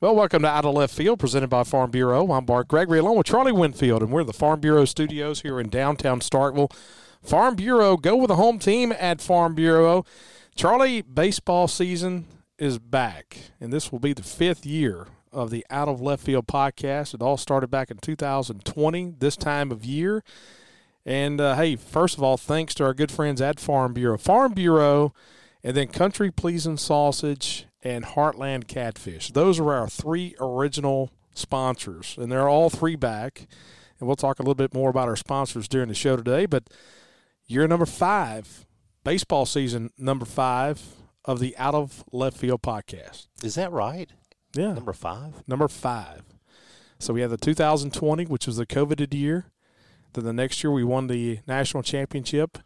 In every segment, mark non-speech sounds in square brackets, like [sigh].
Well, welcome to Out of Left Field, presented by Farm Bureau. I'm Bart Gregory, along with Charlie Winfield, and we're the Farm Bureau studios here in downtown Starkville. Farm Bureau, go with the home team at Farm Bureau. Charlie, baseball season is back, and this will be the fifth year of the Out of Left Field podcast. It all started back in 2020, this time of year. And uh, hey, first of all, thanks to our good friends at Farm Bureau. Farm Bureau, and then Country Pleasing Sausage and Heartland Catfish. Those are our three original sponsors, and they're all three back. And we'll talk a little bit more about our sponsors during the show today. But year number five, baseball season number five of the Out of Left Field podcast. Is that right? Yeah. Number five? Number five. So we had the 2020, which was the coveted year. Then the next year we won the national championship.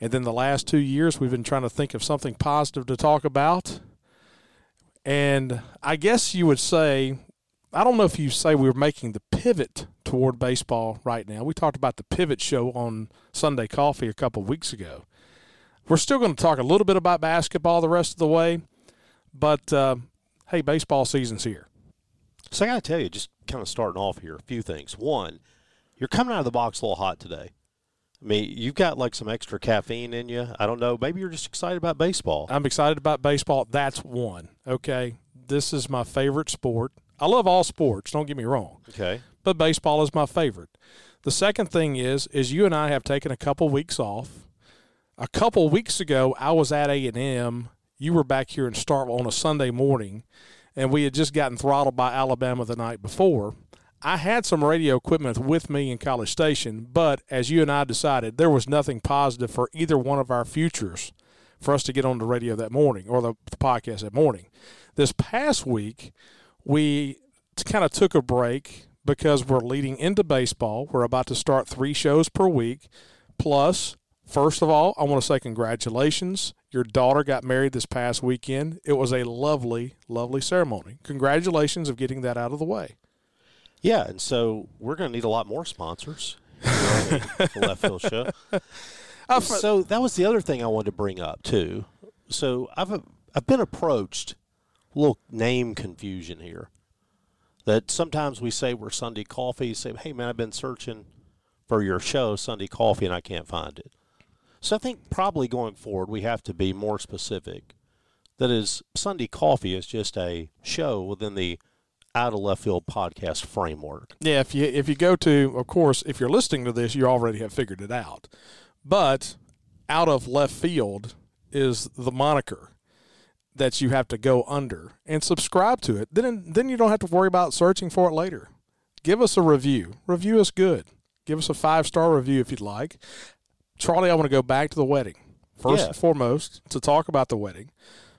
And then the last two years we've been trying to think of something positive to talk about. And I guess you would say, I don't know if you say we are making the pivot toward baseball right now. We talked about the pivot show on Sunday Coffee a couple weeks ago. We're still going to talk a little bit about basketball the rest of the way, but uh, hey, baseball season's here. So I got to tell you, just kind of starting off here, a few things. One, you're coming out of the box a little hot today. I mean, you've got like some extra caffeine in you. I don't know. Maybe you're just excited about baseball. I'm excited about baseball. That's one. Okay. This is my favorite sport. I love all sports, don't get me wrong. Okay. But baseball is my favorite. The second thing is is you and I have taken a couple weeks off. A couple weeks ago, I was at A&M. You were back here in Starkville on a Sunday morning, and we had just gotten throttled by Alabama the night before. I had some radio equipment with me in College Station, but as you and I decided, there was nothing positive for either one of our futures for us to get on the radio that morning or the, the podcast that morning. This past week, we kind of took a break because we're leading into baseball. We're about to start three shows per week. Plus, first of all, I want to say congratulations. Your daughter got married this past weekend. It was a lovely, lovely ceremony. Congratulations of getting that out of the way. Yeah, and so we're going to need a lot more sponsors. the left field show. [laughs] Uh, so that was the other thing I wanted to bring up too. So I've I've been approached a little name confusion here. That sometimes we say we're Sunday Coffee. Say, hey man, I've been searching for your show Sunday Coffee and I can't find it. So I think probably going forward we have to be more specific. That is, Sunday Coffee is just a show within the out of left field podcast framework. Yeah, if you if you go to, of course, if you're listening to this, you already have figured it out. But out of left field is the moniker that you have to go under and subscribe to it. Then then you don't have to worry about searching for it later. Give us a review. Review us good. Give us a five star review if you'd like. Charlie, I want to go back to the wedding. First Yeah. and foremost, to talk about the wedding.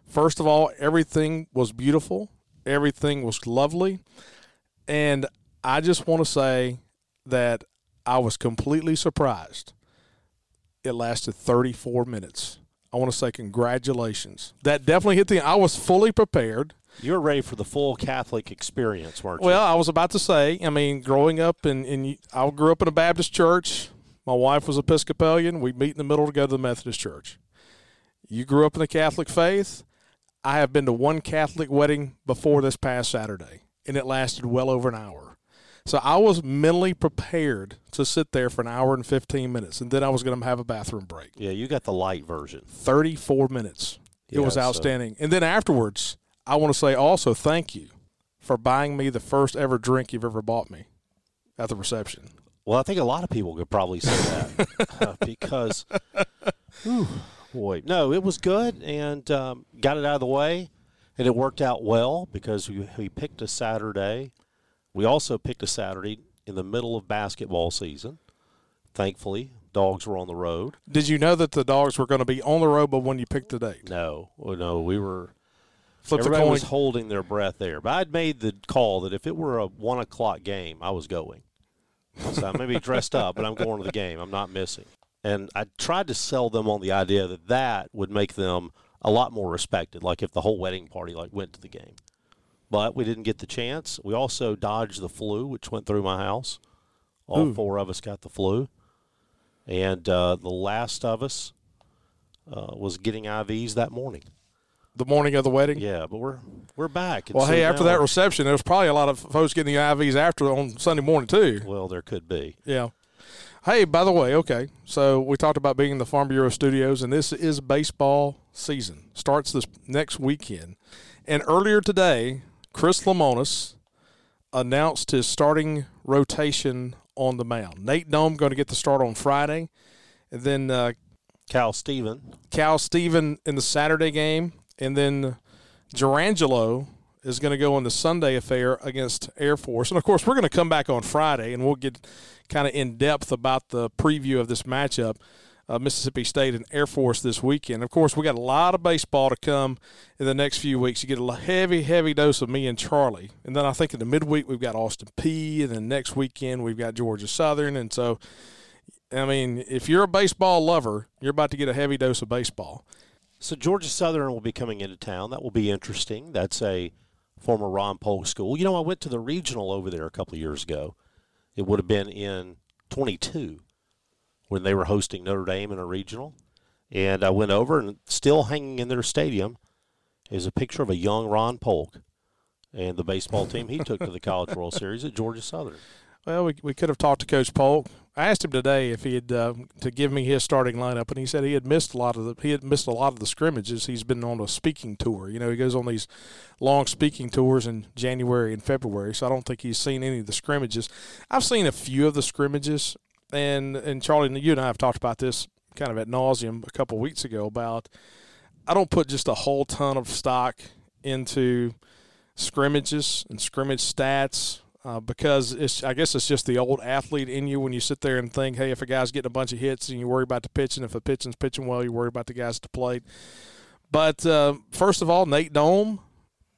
First of all, everything was beautiful. Everything was lovely. And I just want to say that I was completely surprised. It lasted 34 minutes. I want to say congratulations. That definitely hit the. I was fully prepared. You were ready for the full Catholic experience, weren't you? Well, I was about to say. I mean, growing up in, in I grew up in a Baptist church. My wife was Episcopalian. We meet in the middle to go to the Methodist church. You grew up in the Catholic faith. I have been to one Catholic wedding before this past Saturday, and it lasted well over an hour. So I was mentally prepared to sit there for an hour and 15 minutes, and then I was going to have a bathroom break. yeah, you got the light version. 34 minutes. it Yeah, was so- outstanding. And then afterwards, I want to say also thank you for buying me the first ever drink you've ever bought me at the reception. Well, I think a lot of people could probably say that [laughs] uh, because, whew, boy, no, it was good and um, got it out of the way, and it worked out well because we, we picked a Saturday. We also picked a Saturday in the middle of basketball season. Thankfully, dogs were on the road. Did you know that the dogs were going to be on the road, but when you picked the date? No, no, we were Flip Everybody was holding their breath there. But I'd made the call that if it were a one o'clock game, I was going. So I may be dressed up, but I'm going to the game. I'm not missing. And I tried to sell them on the idea that that would make them a lot more respected. Like if the whole wedding party like went to the game. But we didn't get the chance. We also dodged the flu, which went through my house. All Ooh. four of us got the flu, and uh, the last of us uh, was getting IVs that morning. the morning of the wedding. Yeah, but we're we're back. Well, so hey, after that reception, there was probably a lot of folks getting the IVs after on Sunday morning too. well, there could be. Yeah. Hey, by the way, okay. So we talked about being in the Farm Bureau studios, and this is baseball season. Starts this next weekend. And earlier today, Chris Lemonis announced his starting rotation on the mound. Nate Dohm going to get the start on Friday, and then uh, Khal Stephen. Khal Stephen in the Saturday game, and then Jurrangelo is going to go in the Sunday affair against Air Force. And of course, we're going to come back on Friday and we'll get kind of in depth about the preview of this matchup. Uh, Mississippi State and Air Force this weekend. Of course, we got a lot of baseball to come in the next few weeks. You get a heavy, heavy dose of me and Charlie, and then I think in the midweek we've got Austin Peay, and then next weekend we've got Georgia Southern, and so I mean, if you're a baseball lover, you're about to get a heavy dose of baseball. So Georgia Southern will be coming into town. That will be interesting. That's a former Ron Polk school. You know, I went to the regional over there a couple of years ago. It would have been in 22 when they were hosting Notre Dame in a regional. And I went over, and still hanging in their stadium is a picture of a young Ron Polk and the baseball team he took to the College World Series at Georgia Southern. Well, we, we could have talked to Coach Polk. I asked him today if he had uh, to give me his starting lineup, and he said he had missed a lot of the he had missed a lot of the scrimmages. He's been on a speaking tour. You know, he goes on these long speaking tours in January and February, so I don't think he's seen any of the scrimmages. I've seen a few of the scrimmages, and and Charlie, you and I have talked about this kind of at nauseum a couple weeks ago about I don't put just a whole ton of stock into scrimmages and scrimmage stats uh, because it's I guess it's just the old athlete in you when you sit there and think, hey, if a guy's getting a bunch of hits and you worry about the pitching, if a pitching's pitching well, you worry about the guys at the plate. But uh, first of all, Nate Dohm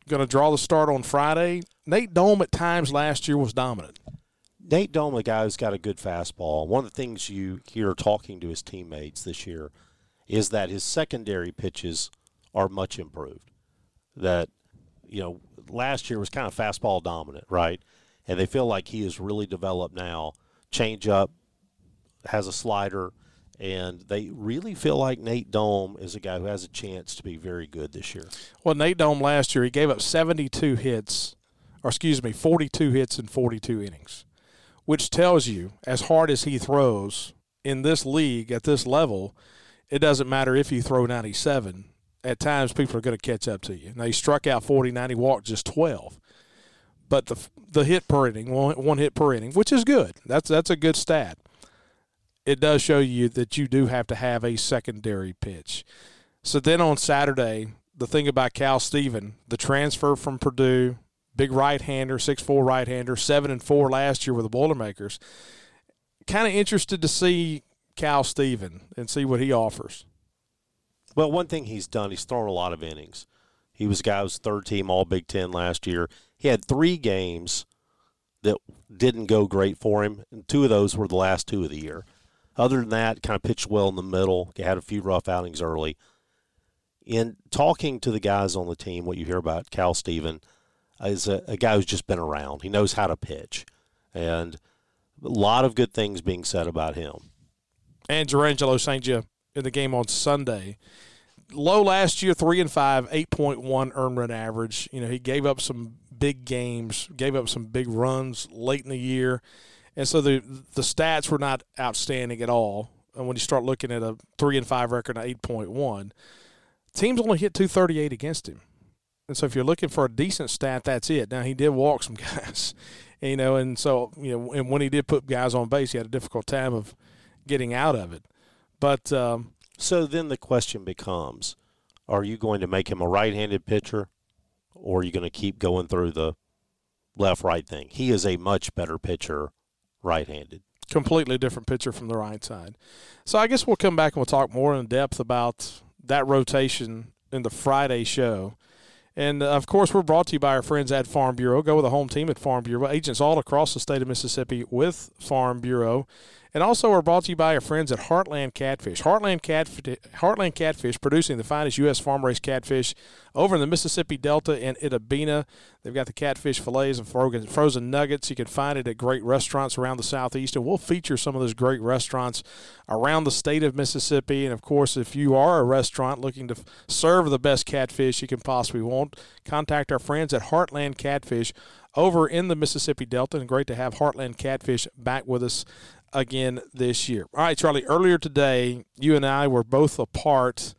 going to draw the start on Friday. Nate Dohm at times last year was dominant. Nate Dohm, a guy who's got a good fastball. One of the things you hear talking to his teammates this year is that his secondary pitches are much improved. That, you know, last year was kind of fastball dominant, right? And they feel like he is really developed now. Change up, has a slider, and they really feel like Nate Dohm is a guy who has a chance to be very good this year. Well, Nate Dohm last year, he gave up 72 hits, or excuse me, 42 hits in 42 innings, which tells you, as hard as he throws in this league at this level, it doesn't matter if you throw 97. At times, people are going to catch up to you. Now, he struck out 49, he walked just 12. But the the hit per inning, one, one hit per inning, which is good. That's that's a good stat. It does show you that you do have to have a secondary pitch. So then on Saturday, the thing about Khal Stephen, the transfer from Purdue, big right hander, six four right hander, seven and four last year with the Boilermakers. Kind of interested to see Khal Stephen and see what he offers. Well, one thing he's done, he's thrown a lot of innings. He was a guy who was third team All Big Ten last year. He had three games that didn't go great for him, and two of those were the last two of the year. Other than that, kind of pitched well in the middle. He had a few rough outings early. In talking to the guys on the team, what you hear about Khal Stephen is a, a guy who's just been around. He knows how to pitch, and a lot of good things being said about him. And Jurrangelo Cijntje in the game on Sunday. Low last year, three and five, eight point one earned run average. You know, he gave up some big games, gave up some big runs late in the year, and so the the stats were not outstanding at all. And when you start looking at a three and five record, and eight point one, teams only hit two thirty eight against him. And so if you're looking for a decent stat, that's it. Now he did walk some [laughs] guys, you know, and so you know, and when he did put guys on base, he had a difficult time of getting out of it. But um, So then the question becomes are you going to make him a right handed pitcher or are you going to keep going through the left right thing? He is a much better pitcher right handed. completely different pitcher from the right side. So I guess we'll come back and we'll talk more in depth about that rotation in the Friday show. And uh, of course, we're brought to you by our friends at Farm Bureau. Go with the home team at Farm Bureau. Agents all across the state of Mississippi with Farm Bureau. And also, we're brought to you by our friends at Heartland Catfish. Heartland, Catfish, Heartland Catfish, producing the finest U.S. farm raised catfish over in the Mississippi Delta and Itta Bena. They've got the catfish fillets and frozen nuggets. You can find it at great restaurants around the Southeast, and we'll feature some of those great restaurants around the state of Mississippi. And of course, if you are a restaurant looking to serve the best catfish you can possibly want, contact our friends at Heartland Catfish over in the Mississippi Delta. And great to have Heartland Catfish back with us again this year. All right, Charlie, earlier today, you and I were both a part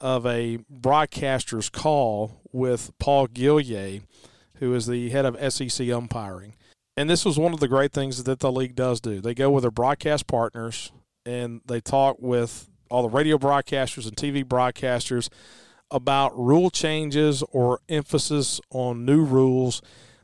of a broadcaster's call with Paul Gillier, who is the head of SEC umpiring. And this was one of the great things that the league does do. They go with their broadcast partners and they talk with all the radio broadcasters and TV broadcasters about rule changes or emphasis on new rules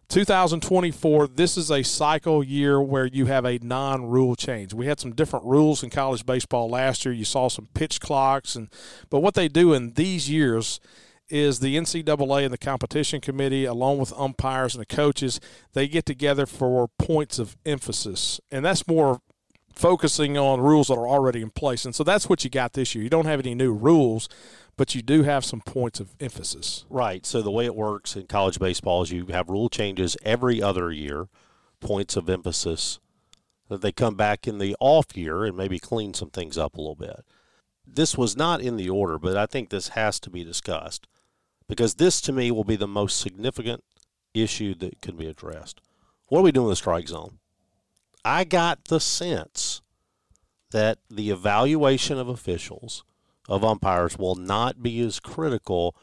2024, this is a cycle year where you have a non rule change. We had some different rules in college baseball last year. You saw some pitch clocks, and but what they do in these years is the NCAA and the competition committee, along with umpires and the coaches, they get together for points of emphasis. And that's more focusing on rules that are already in place. And so that's what you got this year. You don't have any new rules, but you do have some points of emphasis. Right. So the way it works in college baseball is you have rule changes every other year, points of emphasis. That they come back in the off year and maybe clean some things up a little bit. This was not in the order, but I think this has to be discussed because this to me will be the most significant issue that can be addressed. What are we doing with the strike zone? I got the sense that the evaluation of officials – of umpires will not be as critical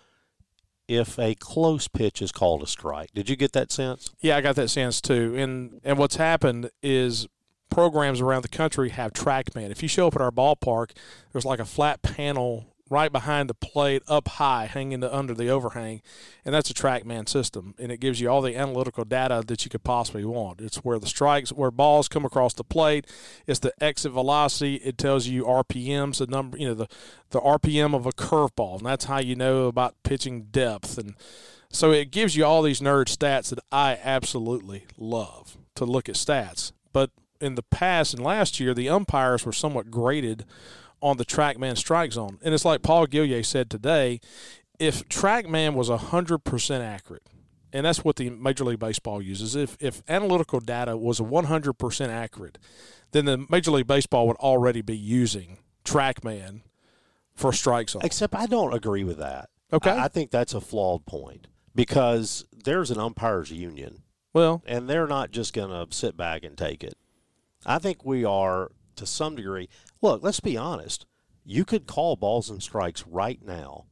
if a close pitch is called a strike. Did you get that sense? Yeah, I got that sense too. And and what's happened is programs around the country have TrackMan. If you show up at our ballpark, there's like a flat panel right behind the plate, up high, hanging under the overhang, and that's a TrackMan system, and it gives you all the analytical data that you could possibly want. It's where the strikes, where balls come across the plate. It's the exit velocity. It tells you RPMs, the number, you know, the the RPM of a curveball, and that's how you know about pitching depth, and so it gives you all these nerd stats that I absolutely love to look at stats, but in the past and last year, the umpires were somewhat graded on the TrackMan strike zone. And it's like Paul Gillier said today if TrackMan was 100% accurate, and that's what the Major League Baseball uses, if, if analytical data was 100% accurate, then the Major League Baseball would already be using TrackMan for strike zone. Except I don't agree with that. Okay. I, I think that's a flawed point because there's an umpires union. Well, and they're not just going to sit back and take it. I think we are to some degree. Look, let's be honest. You could call balls and strikes right now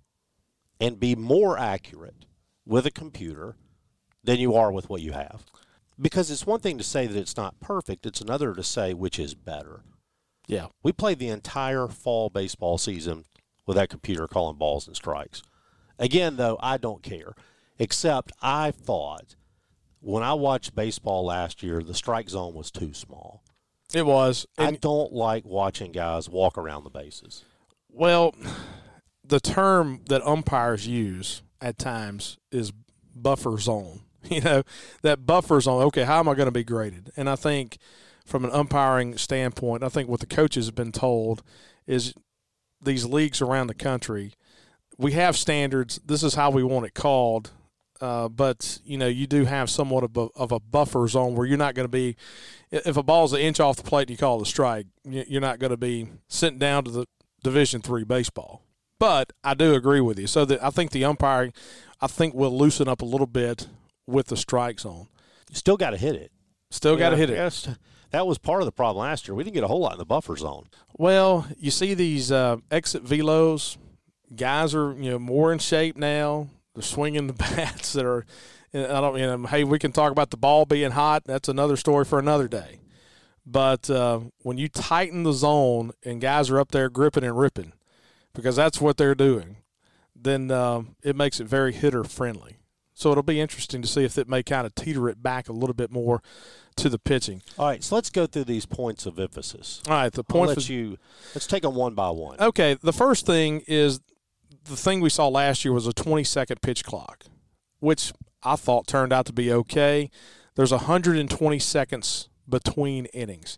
and be more accurate with a computer than you are with what you have. Because it's one thing to say that it's not perfect, it's another to say which is better. Yeah. We played the entire fall baseball season with that computer calling balls and strikes. Again, though, I don't care. Except I thought when I watched baseball last year, the strike zone was too small. It was. I don't like watching guys walk around the bases. Well, the term that umpires use at times is buffer zone. [laughs] You know, that buffer zone, okay, how am I going to be graded? And I think from an umpiring standpoint, I think what the coaches have been told is these leagues around the country, we have standards. This is how we want it called. Uh, but you know you do have somewhat of a, of a buffer zone where you're not going to be if a ball's an inch off the plate and you call it a strike you're not going to be sent down to the division three baseball. But i do agree with you. So that i think the umpiring i think will loosen up a little bit with the strike zone. You still got to hit it. Still got to hit it. that was part of the problem last year. We didn't get a whole lot in the buffer zone. Well you see these uh, exit velos. Guys are you know more in shape now they're swinging the [laughs] bats that are. I don't. You know, hey, we can talk about the ball being hot. That's another story for another day. But uh, when you tighten the zone and guys are up there gripping and ripping, because that's what they're doing, then uh, it makes it very hitter friendly. So it'll be interesting to see if it may kind of teeter it back a little bit more to the pitching. All right, so let's go through these points of emphasis. All right, the points. Let you let's take them one by one. Okay, the first thing is the thing we saw last year was a 20 second pitch clock. which I thought turned out to be okay. There's 120 seconds between innings.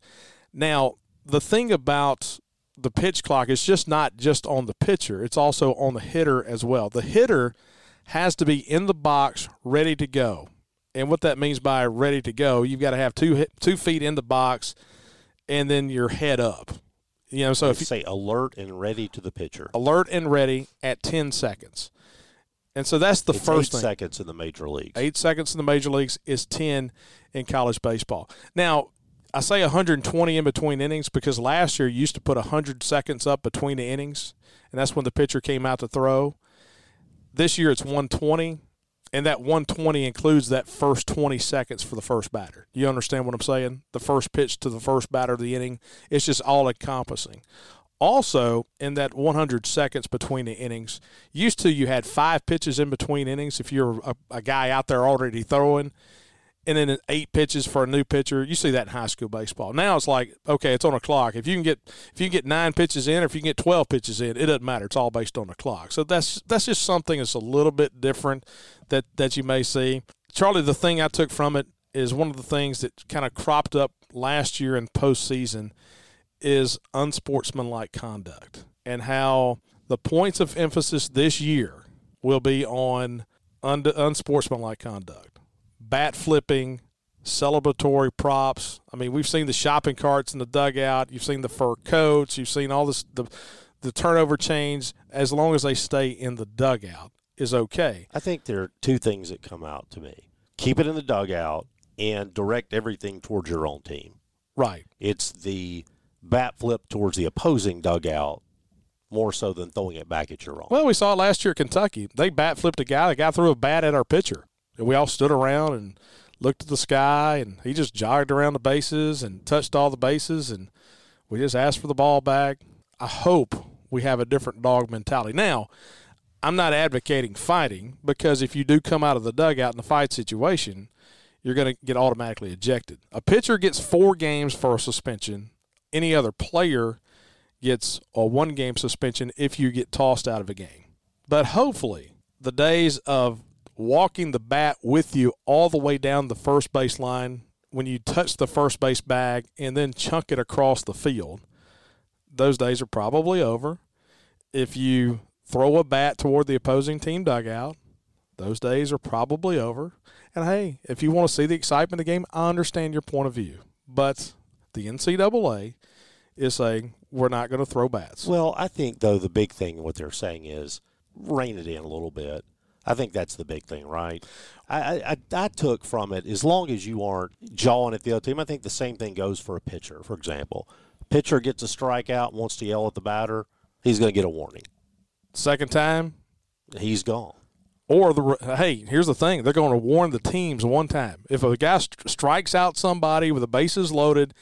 Now, the thing about the pitch clock is just not just on the pitcher, it's also on the hitter as well. The hitter has to be in the box ready to go. And what that means by ready to go, you've got to have two two feet in the box and then your head up. You know, so if you say alert and ready to the pitcher, alert and ready at 10 seconds. And so that's the it's first eight thing. seconds in the major leagues. Eight seconds in the major leagues is 10 in college baseball. Now, I say 120 in between innings because last year you used to put 100 seconds up between the innings, and that's when the pitcher came out to throw. This year it's 120, and that 120 includes that first 20 seconds for the first batter. You understand what I'm saying? The first pitch to the first batter of the inning. It's just all encompassing. Also, in that 100 seconds between the innings, used to you had five pitches in between innings if you're a, a guy out there already throwing and then eight pitches for a new pitcher. You see that in high school baseball. Now it's like, okay, it's on a clock. If you can get if you can get nine pitches in, or if you can get twelve pitches in, it doesn't matter. It's all based on the clock. So that's that's just something that's a little bit different that that you may see. Charlie, the thing I took from it is one of the things that kind of cropped up last year in postseason is unsportsmanlike conduct and how the points of emphasis this year will be on un- unsportsmanlike conduct bat flipping, celebratory props. I mean, we've seen the shopping carts in the dugout. You've seen the fur coats. You've seen all this the the turnover chains. As long as they stay in the dugout, is okay. I think there are two things that come out to me: keep it in the dugout and direct everything towards your own team. Right. It's the bat flip towards the opposing dugout more so than throwing it back at your own. Well, we saw it last year at Kentucky. They bat flipped a guy. The guy threw a bat at our pitcher. And we all stood around and looked at the sky, and he just jogged around the bases and touched all the bases, and we just asked for the ball back. I hope we have a different dog mentality. Now, I'm not advocating fighting because if you do come out of the dugout in a fight situation, you're going to get automatically ejected. A pitcher gets four games for a suspension. Any other player gets a one game suspension if you get tossed out of a game. But hopefully, the days of walking the bat with you all the way down the first base line when you touch the first base bag and then chunk it across the field, those days are probably over. If you throw a bat toward the opposing team dugout, those days are probably over. And hey, if you want to see the excitement of the game, I understand your point of view. But the NCAA is saying we're not going to throw bats. Well, I think though the big thing what they're saying is rein it in a little bit. I think that's the big thing, right? I, I, I took from it as long as you aren't jawing at the other team. I think the same thing goes for a pitcher. For example, pitcher gets a strikeout, wants to yell at the batter, he's going to get a warning. Second time, he's gone. Or the hey, here's the thing: they're going to warn the teams one time. If a guy st- strikes out somebody with the bases loaded,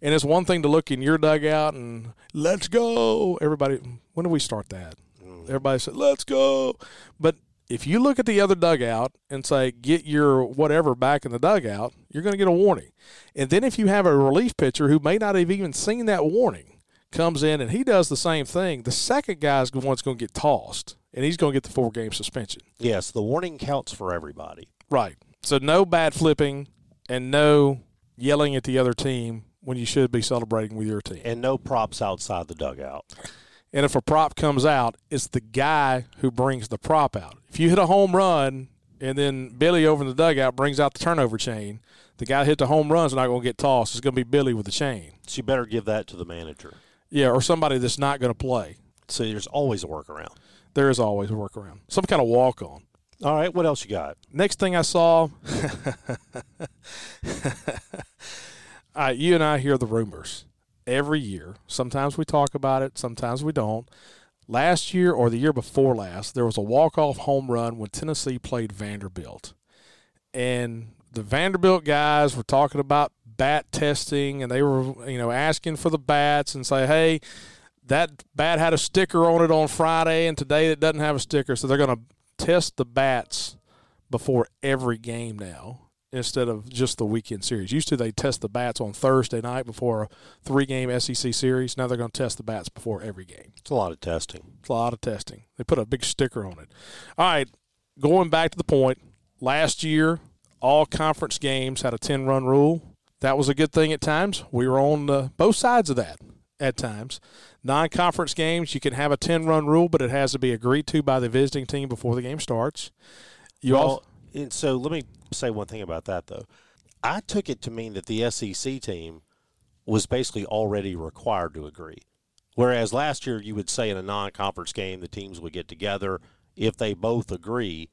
and it's one thing to look in your dugout and let's go, everybody. When do we start that? Mm. Everybody said let's go, but if you look at the other dugout and say, get your whatever back in the dugout, you're going to get a warning. And then if you have a relief pitcher who may not have even seen that warning comes in and he does the same thing, the second guy's the one's going to get tossed and he's going to get the four game suspension. Yes, the warning counts for everybody. Right. So no bad flipping and no yelling at the other team when you should be celebrating with your team. And no props outside the dugout. And if a prop comes out, it's the guy who brings the prop out. If you hit a home run and then Billy over in the dugout brings out the turnover chain, the guy who hit the home run's not going to get tossed. It's going to be Billy with the chain. So you better give that to the manager. Yeah, or somebody that's not going to play. So there's always a workaround. There is always a workaround. Some kind of walk on. All right, what else you got? Next thing I saw, [laughs] you and I hear the rumors every year. Sometimes we talk about it, sometimes we don't. Last year or the year before last, there was a walk-off home run when Tennessee played Vanderbilt. And the Vanderbilt guys were talking about bat testing and they were, you know, asking for the bats and say, "Hey, that bat had a sticker on it on Friday and today it doesn't have a sticker." So they're going to test the bats before every game now instead of just the weekend series. Used to they test the bats on Thursday night before a three game SEC series. Now they're going to test the bats before every game. It's a lot of testing. It's a lot of testing. They put a big sticker on it. All right, going back to the point, last year, all conference games had a 10 run rule. That was a good thing at times. We were on uh, both sides of that at times. Non conference games, you can have a 10 run rule, but it has to be agreed to by the visiting team before the game starts. You well, all, and so let me say one thing about that, though. I took it to mean that the SEC team was basically already required to agree. Whereas last year, you would say in a non conference game, the teams would get together. If they both agree,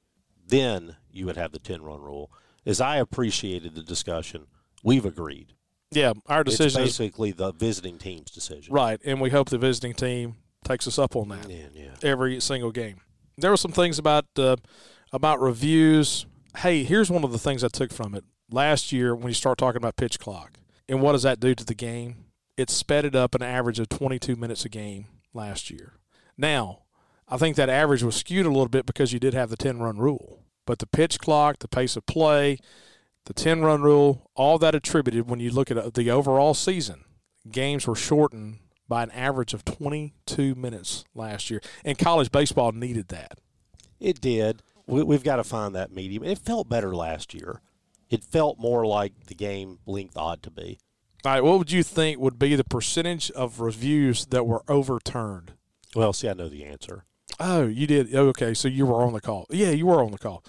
then you would have the 10 run rule. As I appreciated the discussion, we've agreed. yeah, our decision it's is basically the visiting team's decision. right, and we hope the visiting team takes us up on that. Yeah, yeah. every single game. There were some things about uh, about reviews. Hey, here's one of the things I took from it last year when you start talking about pitch clock and what does that do to the game? It sped it up an average of 22 minutes a game last year. Now, I think that average was skewed a little bit because you did have the 10 run rule, but the pitch clock, the pace of play, the 10 run rule, all that attributed when you look at uh, the overall season, games were shortened by an average of 22 minutes last year. And college baseball needed that. It did. We, we've got to find that medium. It felt better last year. It felt more like the game length ought to be. All right, what would you think would be the percentage of reviews that were overturned? Well, see, I know the answer. Oh, you did. oh, Okay, so you were on the call. Yeah, you were on the call.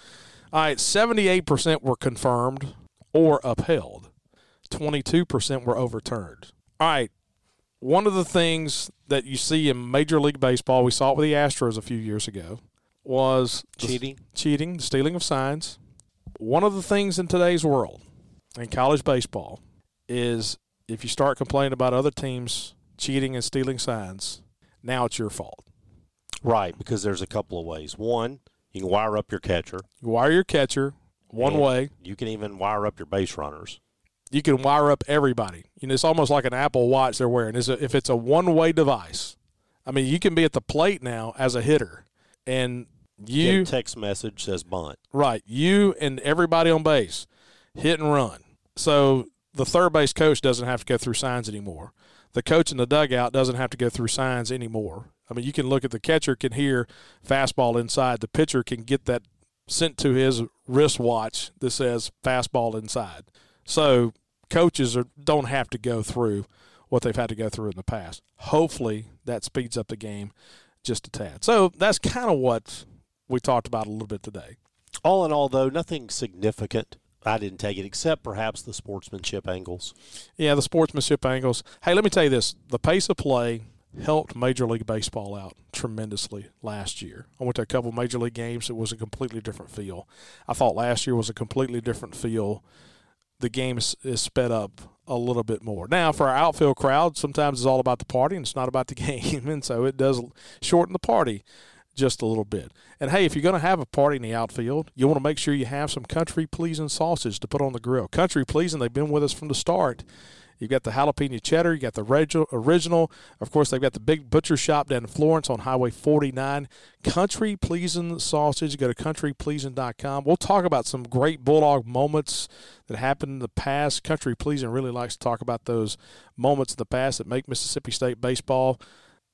All right, 78% were confirmed or upheld. 22% were overturned. All right, one of the things that you see in Major League Baseball, we saw it with the Astros a few years ago, was the Cheating? cheating, the stealing of signs. One of the things in today's world, in college baseball, is if you start complaining about other teams cheating and stealing signs, now it's your fault. Right, because there's a couple of ways. One, you can wire up your catcher. You wire your catcher one and way. You can even wire up your base runners. You can wire up everybody. You know, it's almost like an Apple Watch they're wearing. Is if it's a one-way device. I mean, you can be at the plate now as a hitter, and you text message says bunt. Right. You and everybody on base hit and run. So the third base coach doesn't have to go through signs anymore. The coach in the dugout doesn't have to go through signs anymore. I mean, you can look at the catcher can hear fastball inside. The pitcher can get that sent to his wristwatch that says fastball inside. So coaches are, don't have to go through what they've had to go through in the past. Hopefully that speeds up the game just a tad. So that's kind of what we talked about a little bit today. All in all, though, nothing significant. I didn't take it except perhaps the sportsmanship angles. Yeah, the sportsmanship angles. Hey, let me tell you this: the pace of play helped Major League Baseball out tremendously last year. I went to a couple Major League games; it was a completely different feel. I thought last year was a completely different feel. The game is, is sped up a little bit more. Now, for our outfield crowd, sometimes it's all about the party and it's not about the [laughs] game, and so it does shorten the party just a little bit. And hey, if you're going to have a party in the outfield, you want to make sure you have some country pleasing sausage to put on the grill. Country pleasing, they've been with us from the start. You've got the jalapeno cheddar, you got the original. Of course, they've got the big butcher shop down in Florence on Highway 49. Country pleasing sausage. Go to countrypleasing.com. We'll talk about some great Bulldog moments that happened in the past. Country pleasing really likes to talk about those moments in the past that make Mississippi State baseball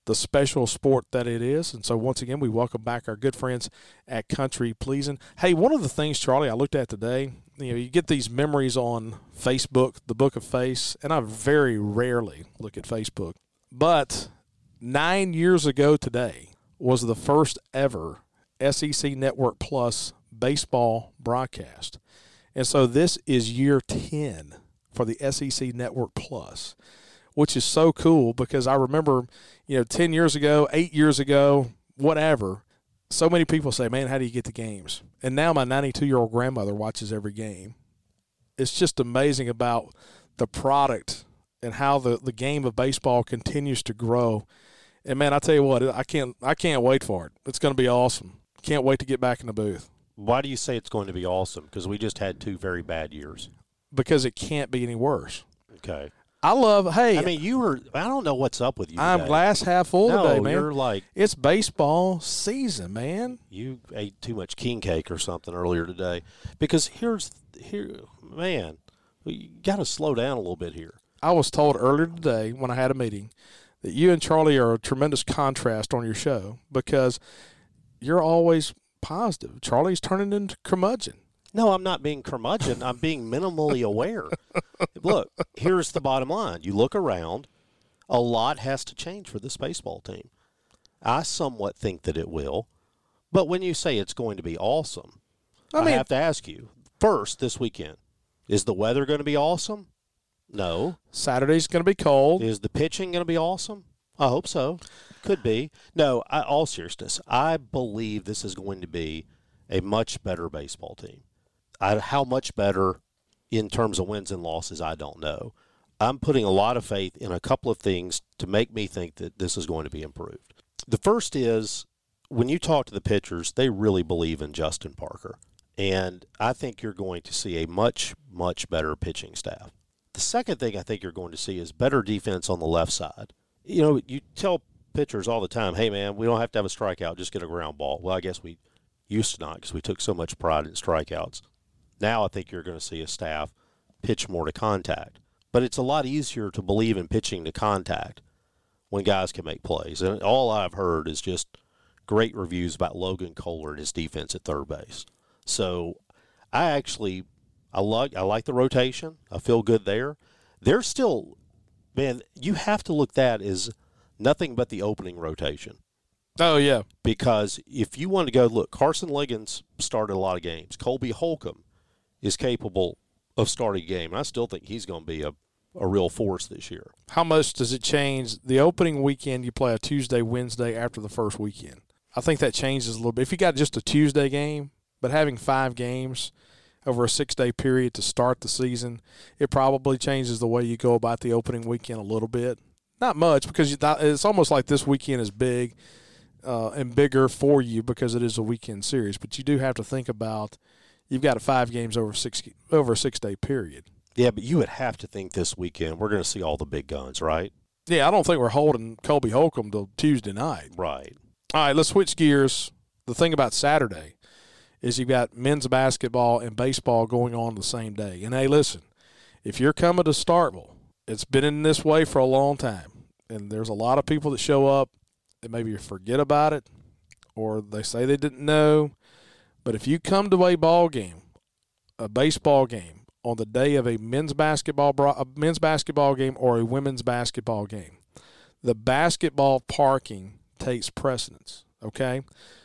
the special sport that it is. And so, once again, we welcome back our good friends at Country Pleasing. Hey, one of the things, Charlie, I looked at today, you know, you get these memories on Facebook, the Book of Face, and I very rarely look at Facebook. But nine years ago today was the first ever SEC Network Plus baseball broadcast. And so, this is year 10 for the SEC Network Plus which is so cool because I remember, you know, 10 years ago, eight years ago, whatever, so many people say, man, how do you get the games? And now my 92 year old grandmother watches every game. It's just amazing about the product and how the, the game of baseball continues to grow. And man, I tell you what, I can't I can't wait for it. It's going to be awesome. Can't wait to get back in the booth Why do you say it's going to be awesome? Because we just had two very bad years. because it can't be any worse. Okay. I love. Hey, I mean, you were. I don't know what's up with you. I'm today. glass half full no, today, man. you're like It's baseball season, man. you ate too much king cake or something earlier today. Because here's here, man, you got to slow down a little bit here. I was told earlier today when I had a meeting that you and Charlie are a tremendous contrast on your show because you're always positive. Charlie's turning into curmudgeon. No, I'm not being curmudgeon. I'm being minimally aware. Look, here's the bottom line. You look around, a lot has to change for this baseball team. I somewhat think that it will. But when you say it's going to be awesome, I, I have to ask you first this weekend is the weather going to be awesome? No. Saturday's going to be cold. Is the pitching going to be awesome? I hope so. Could be. No, I, all seriousness, I believe this is going to be a much better baseball team. I, how much better in terms of wins and losses, I don't know. I'm putting a lot of faith in a couple of things to make me think that this is going to be improved. The first is when you talk to the pitchers, they really believe in Justin Parker. And I think you're going to see a much, much better pitching staff. The second thing I think you're going to see is better defense on the left side. You know, you tell pitchers all the time, hey, man, we don't have to have a strikeout, just get a ground ball. Well, I guess we used to not because we took so much pride in strikeouts. Now I think you're going to see a staff pitch more to contact. But it's a lot easier to believe in pitching to contact when guys can make plays. And all I've heard is just great reviews about Logan Kohler and his defense at third base. So I actually I like I like the rotation. I feel good there. They're still man, you have to look that as nothing but the opening rotation. Oh yeah, Because if you want to go look, Carson Liggins started a lot of games. Colby Holcomb is capable of starting a game. I still think he's going to be a, a real force this year. how much does it change? The opening weekend, you play a Tuesday, Wednesday after the first weekend. I think that changes a little bit. If you got just a Tuesday game, but having five games over a six day period to start the season, it probably changes the way you go about the opening weekend a little bit. Not much because it's almost like this weekend is big uh, and bigger for you because it is a weekend series. But you do have to think about you've got a five games over six over a six day period. Yeah, but you would have to think this weekend we're going to see all the big guns, right? Yeah, I don't think we're holding Colby Holcomb till Tuesday night. Right. All right, let's switch gears. The thing about Saturday is you've got men's basketball and baseball going on the same day. And hey, listen, if you're coming to Starkville, it's been in this way for a long time. And there's a lot of people that show up that maybe forget about it or they say they didn't know. But if you come to a ball game, a baseball game, on the day of a men's basketball a men's basketball game or a women's basketball game, the basketball parking takes precedence. Okay,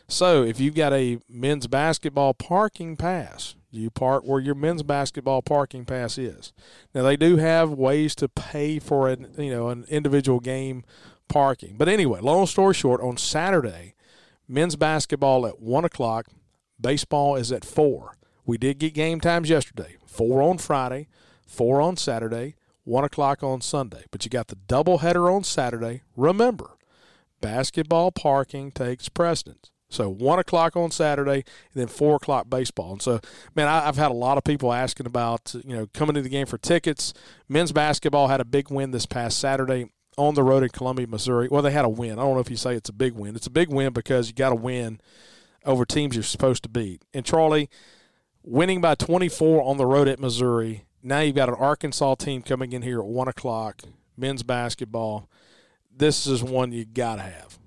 so if you've got a men's basketball parking pass, you park where your men's basketball parking pass is. Now they do have ways to pay for an you know an individual game parking, but anyway, long story short, on Saturday, men's basketball at one o'clock, baseball is at four. We did get game times yesterday. Four on Friday, four on Saturday, one o'clock on Sunday. But you got the doubleheader on Saturday. Remember, basketball parking takes precedence. So one o'clock on Saturday, and then four o'clock baseball. And so, man, I, I've had a lot of people asking about you know coming to the game for tickets. Men's basketball had a big win this past Saturday on the road in Columbia, Missouri. Well, they had a win. I don't know if you say it's a big win. It's a big win because you got to win over teams you're supposed to beat. And Charlie, winning by 24 on the road at Missouri. Now you've got an Arkansas team coming in here at one o'clock. Men's basketball. This is one you got to have.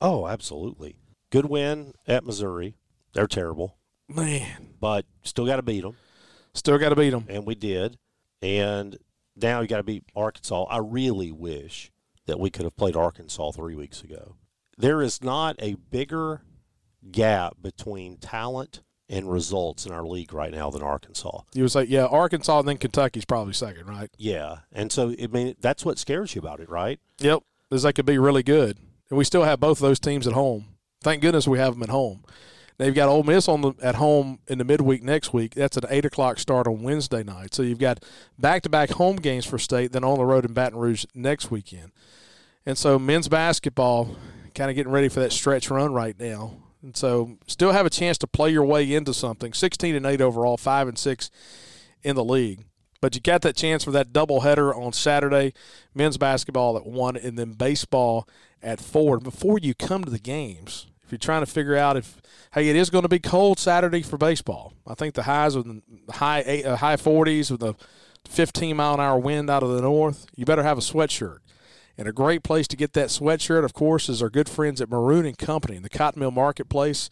Oh, absolutely. Good win at Missouri. They're terrible, Man, but still got to beat them, still got to beat them. and we did. And now you got to beat Arkansas. I really wish that we could have played Arkansas three weeks ago. There is not a bigger gap between talent and results in our league right now than Arkansas. You would say, yeah, Arkansas and then Kentucky's probably second, right? Yeah, and so I mean that's what scares you about it, right? Yep. Because they could be really good. And we still have both of those teams at home. Thank goodness we have them at home. You've got Ole Miss on the at home in the midweek next week. That's an eight o'clock start on Wednesday night. So you've got back to back home games for state, then on the road in Baton Rouge next weekend. And so men's basketball kind of getting ready for that stretch run right now. And so still have a chance to play your way into something. Sixteen and eight overall, five and six in the league. But you got that chance for that doubleheader on Saturday, men's basketball at one, and then baseball at four. Before you come to the games, if you're trying to figure out if hey, it is going to be cold Saturday for baseball. I think the highs with the high eight, uh, high 40s with the 15 mile an hour wind out of the north. You better have a sweatshirt. And a great place to get that sweatshirt, of course, is our good friends at Maroon and Company in the Cotton Mill Marketplace,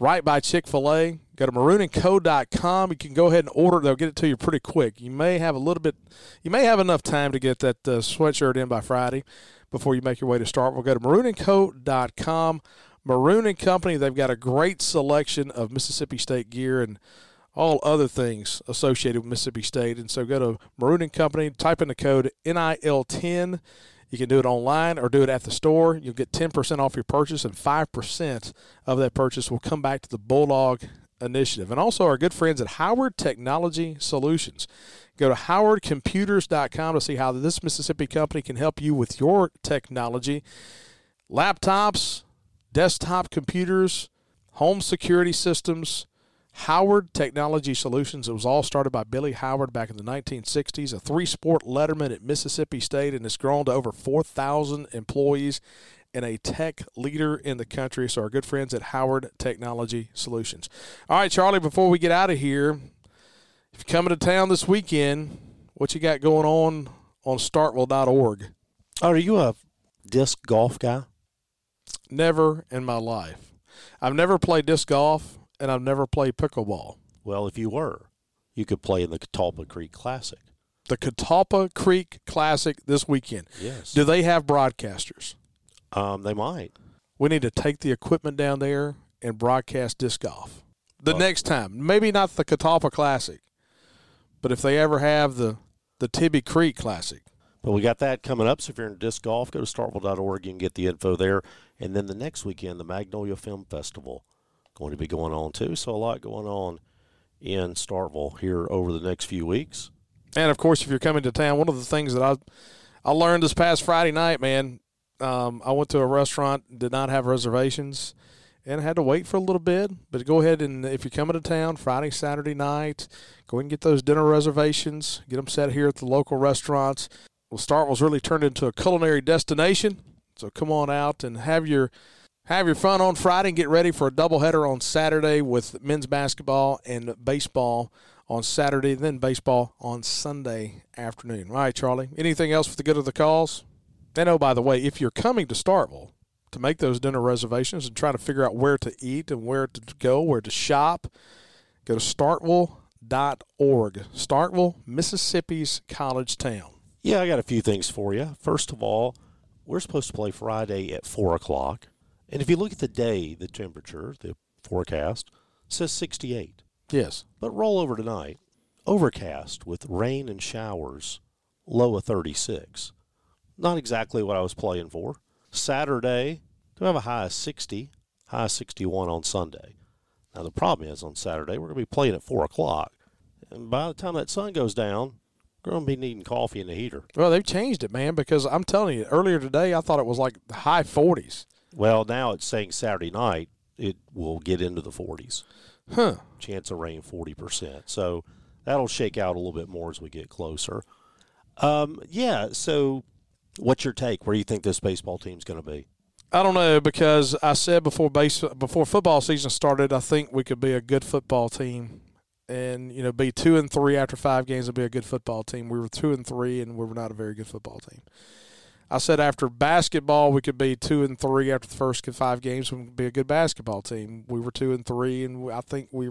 right by Chick fil A. Go to maroonandco.com. You can go ahead and order. They'll get it to you pretty quick. You may have a little bit, you may have enough time to get that uh, sweatshirt in by Friday before you make your way to start. We'll go to maroonandco.com. Maroon and Company, they've got a great selection of Mississippi State gear and all other things associated with Mississippi State. And so go to Maroon and Company, type in the code NIL10. You can do it online or do it at the store. You'll get 10% off your purchase, and 5% of that purchase will come back to the Bulldog Initiative. And also our good friends at Howard Technology Solutions. Go to howardcomputers.com to see how this Mississippi company can help you with your technology. Laptops, desktop computers, home security systems, Howard Technology Solutions. It was all started by Billy Howard back in the 1960s, a three sport letterman at Mississippi State, and it's grown to over 4,000 employees and a tech leader in the country. So, our good friends at Howard Technology Solutions. All right, Charlie, before we get out of here, if you're coming to town this weekend, what you got going on on starkville.org? Are you a disc golf guy? Never in my life. I've never played disc golf and I've never played pickleball. Well, if you were, you could play in the Catalpa Creek Classic. The Catalpa Creek Classic this weekend. Yes. Do they have broadcasters? Um, they might. We need to take the equipment down there and broadcast disc golf. The Oh. next time, maybe not the Catalpa Classic, but if they ever have the the Tibbee Creek Classic, But we got that coming up. So if you're in disc golf, go to starkville.org. You can get the info there. And then the next weekend, the Magnolia Film Festival going to be going on too. So a lot going on in Starkville here over the next few weeks. And of course, if you're coming to town, one of the things that I I learned this past Friday night, man, um, I went to a restaurant, did not have reservations, and had to wait for a little bit. But go ahead and if you're coming to town Friday, Saturday night, go ahead and get those dinner reservations. Get them set here at the local restaurants. Well, Starkville's really turned into a culinary destination. So come on out and have your have your fun on Friday and get ready for a doubleheader on Saturday with men's basketball and baseball on Saturday, then baseball on Sunday afternoon. All right, Charlie. Anything else for the good of the cause? And oh, by the way, if you're coming to Starkville to make those dinner reservations and try to figure out where to eat and where to go, where to shop, go to starkville.org. Starkville, Mississippi's college town. Yeah, I got a few things for you. First of all, we're supposed to play Friday at 4 o'clock. And if you look at the day, the temperature, the forecast says 68. Yes. But roll over tonight, overcast with rain and showers, low of 36. Not exactly what I was playing for. Saturday, to have a high of 60, high of 61 on Sunday. Now, the problem is on Saturday, we're going to be playing at 4 o'clock. And by the time that sun goes down, we're going to be needing coffee in the heater. Well, they've changed it, man, because I'm telling you, earlier today, I thought it was like the high 40s. Well, now it's saying Saturday night it will get into the 40s. Huh. Chance of rain 40%. So that'll shake out a little bit more as we get closer. Um, yeah, so what's your take? Where do you think this baseball team's going to be? I don't know because I said before base before football season started, I think we could be a good football team, and you know, be two and three after five games would be a good football team. We were two and three, and we were not a very good football team. I said after basketball, we could be two and three after the first five games. We would be a good basketball team. We were two and three, and I think we,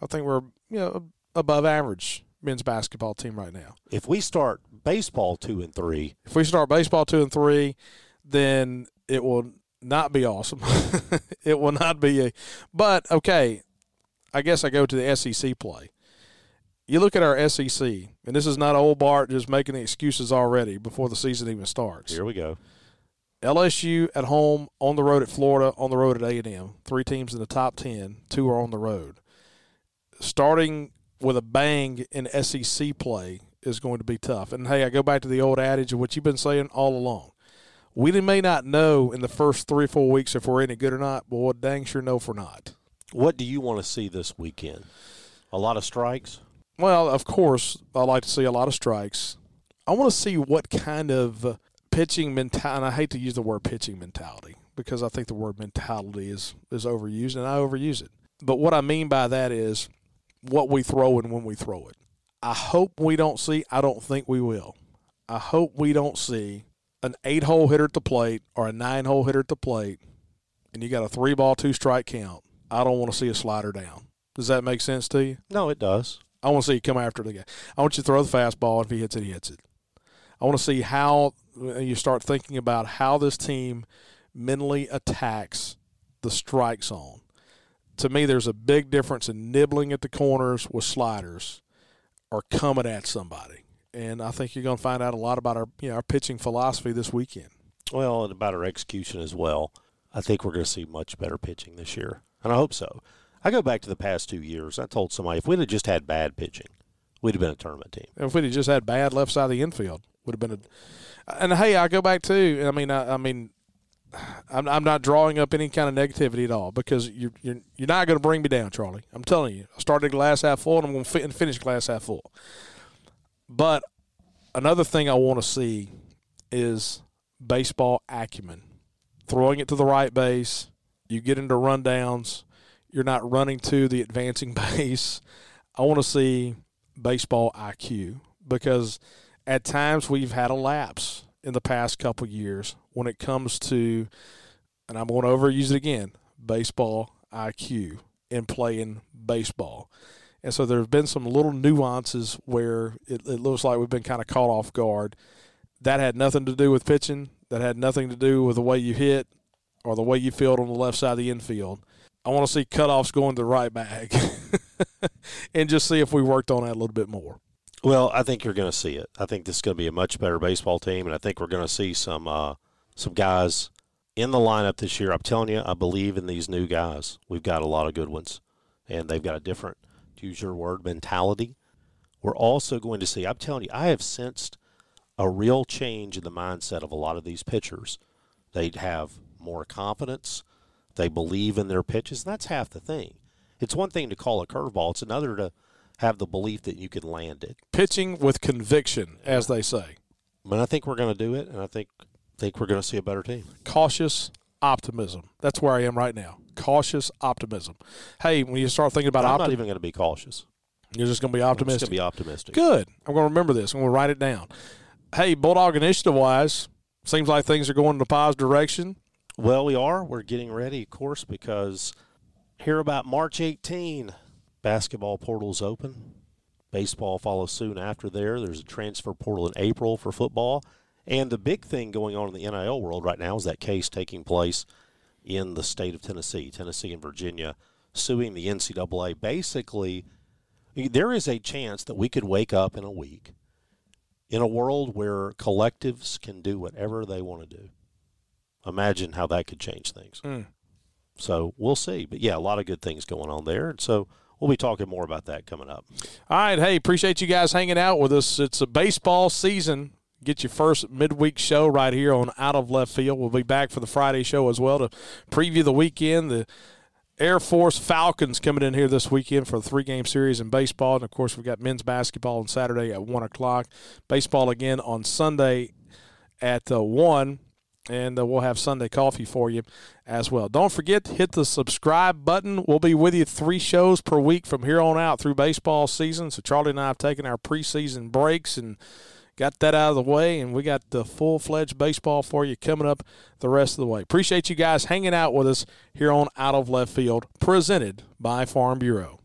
I think we're you know above average men's basketball team right now. If we start baseball 2 and 3, If we start baseball two and three, then it will not be awesome. [laughs] it will not be a. But okay, I guess I go to the SEC play. You look at our SEC, and this is not old Bart just making the excuses already before the season even starts. here we go. LSU at home, on the road at Florida, on the road at A and M. Three teams in the top ten. Two are on the road. Starting with a bang in SEC play is going to be tough. And hey, I go back to the old adage of what you've been saying all along. We may not know in the first three or four weeks if we're any good or not, but we'll dang sure know if we're not. What do you want to see this weekend? A lot of strikes? Well, of course, I like to see a lot of strikes. I want to see what kind of uh, pitching mentality. And I hate to use the word pitching mentality because I think the word mentality is is overused, and I overuse it. But what I mean by that is what we throw and when we throw it. I hope we don't see. I don't think we will. I hope we don't see an eight hole hitter at the plate or a nine hole hitter at the plate, and you got a three ball two strike count. I don't want to see a slider down. Does that make sense to you? No, it does. I want to see you come after the guy. I want you to throw the fastball. If he hits it, he hits it. I want to see how uh, you start thinking about how this team mentally attacks the strike zone. To me, there's a big difference in nibbling at the corners with sliders or coming at somebody. And I think you're going to find out a lot about our you know our pitching philosophy this weekend. Well, and about our execution as well. I think we're going to see much better pitching this year, and I hope so. I go back to the past two years. I told somebody if we'd have just had bad pitching, we'd have been a tournament team. If we'd have just had bad left side of the infield, would have been a. And hey, I go back to. I mean, I, I mean, I'm, I'm not drawing up any kind of negativity at all because you're you're, you're not going to bring me down, Charlie. I'm telling you. I started glass half full, and I'm going to finish glass half full. But another thing I want to see is baseball acumen, throwing it to the right base. You get into rundowns. You're not running to the advancing [laughs] base. I want to see baseball IQ because at times we've had a lapse in the past couple years when it comes to, and I'm going to overuse it again, baseball IQ in playing baseball. And so there have been some little nuances where it, it looks like we've been kind of caught off guard. That had nothing to do with pitching. That had nothing to do with the way you hit or the way you field on the left side of the infield. I want to see cutoffs going to the right bag [laughs] and just see if we worked on that a little bit more. Well, I think you're going to see it. I think this is going to be a much better baseball team, and I think we're going to see some uh, some guys in the lineup this year. I'm telling you, I believe in these new guys. We've got a lot of good ones, and they've got a different, to use your word, mentality. We're also going to see. I'm telling you, I have sensed a real change in the mindset of a lot of these pitchers. They'd have more confidence. They believe in their pitches. And that's half the thing. It's one thing to call a curveball. It's another to have the belief that you can land it. Pitching with conviction, as they say. But I think we're going to do it, and I think think we're going to see a better team. Cautious optimism. That's where I am right now. Cautious optimism. Hey, when you start thinking about I'm optimism, not even going to be cautious. you're just going to be I'm just optimistic. going to be optimistic. Good. I'm going to remember this. I'm going to write it down. Hey, Bulldog Initiative wise, seems like things are going in a positive direction. Well, we are. We're getting ready, of course, because here about March 18, basketball portal's open. Baseball follows soon after there. There's a transfer portal in April for football. And the big thing going on in the NIL world right now is that case taking place in the state of Tennessee, Tennessee and Virginia, suing the NCAA. Basically, there is a chance that we could wake up in a week in a world where collectives can do whatever they want to do. Imagine how that could change things. Mm. So we'll see. But yeah, a lot of good things going on there. And so we'll be talking more about that coming up. All right. Hey, appreciate you guys hanging out with us. It's a baseball season. Get your first midweek show right here on Out of Left Field. We'll be back for the Friday show as well to preview the weekend. The Air Force Falcons coming in here this weekend for the three game series in baseball. And of course, we've got men's basketball on Saturday at 1 o'clock. Baseball again on Sunday at uh, 1. And uh, we'll have Sunday coffee for you as well. Don't forget to hit the subscribe button. We'll be with you three shows per week from here on out through baseball season. So Charlie and I have taken our preseason breaks and got that out of the way, and we got the full fledged baseball for you coming up the rest of the way. Appreciate you guys hanging out with us here on Out of Left Field, presented by Farm Bureau.